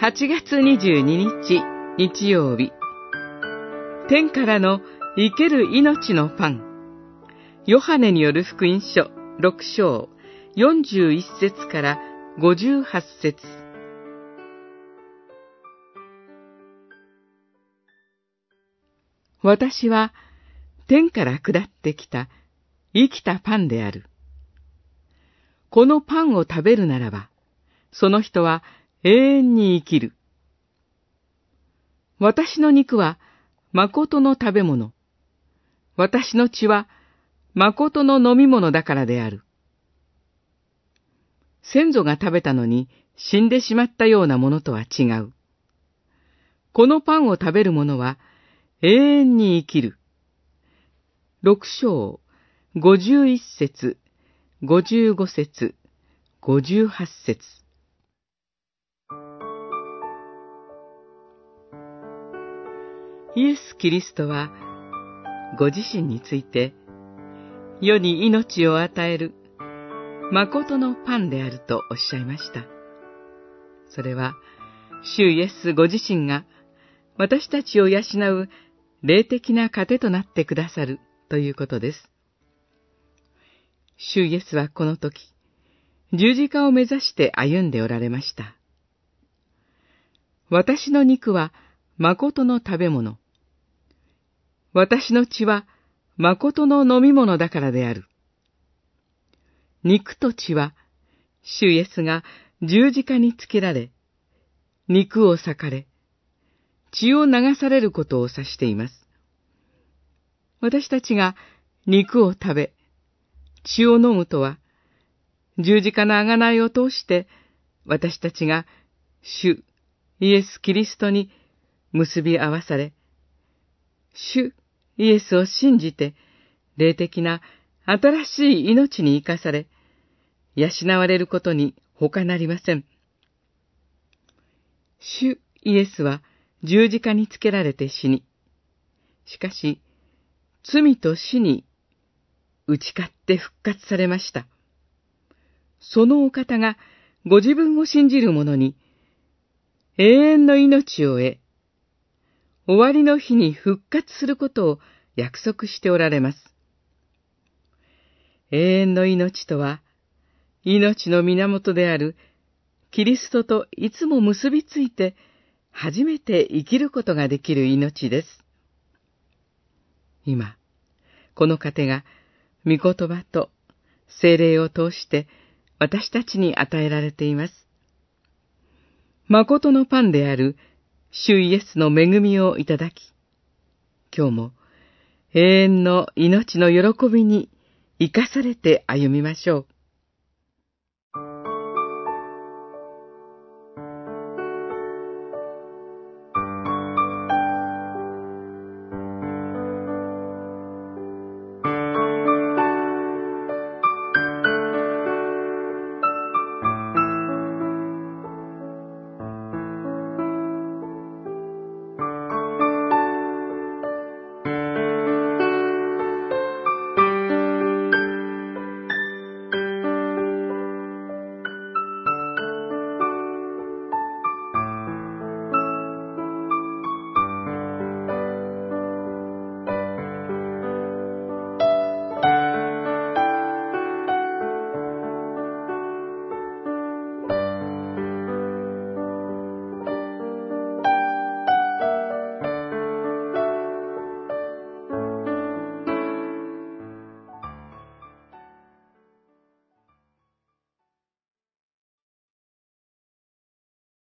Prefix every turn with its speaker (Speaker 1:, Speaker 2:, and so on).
Speaker 1: 8月22日日曜日。天からの生ける命のパン。ヨハネによる福音書6章41節から58節。私は天から下ってきた生きたパンである。このパンを食べるならば、その人は永遠に生きる。私の肉は誠の食べ物。私の血は誠の飲み物だからである。先祖が食べたのに死んでしまったようなものとは違う。このパンを食べる者は永遠に生きる。六章、五十一節、五十五節、五十八節。イエス・キリストは、ご自身について、世に命を与える、誠のパンであるとおっしゃいました。それは、主イエスご自身が、私たちを養う霊的な糧となってくださるということです。主イエスはこの時、十字架を目指して歩んでおられました。私の肉は誠の食べ物。私の血は誠の飲み物だからである。肉と血は、主イエスが十字架につけられ、肉を裂かれ、血を流されることを指しています。私たちが肉を食べ、血を飲むとは、十字架の贖いを通して、私たちが主イエス・キリストに結び合わされ、主イエスを信じて、霊的な新しい命に生かされ、養われることに他なりません。主イエスは十字架につけられて死に、しかし、罪と死に打ち勝って復活されました。そのお方がご自分を信じる者に永遠の命を得、終わりの日に復活することを約束しておられます。永遠の命とは、命の源であるキリストといつも結びついて初めて生きることができる命です。今、この糧が、御言葉と精霊を通して私たちに与えられています。誠のパンである主イエスの恵みをいただき、今日も永遠の命の喜びに生かされて歩みましょう。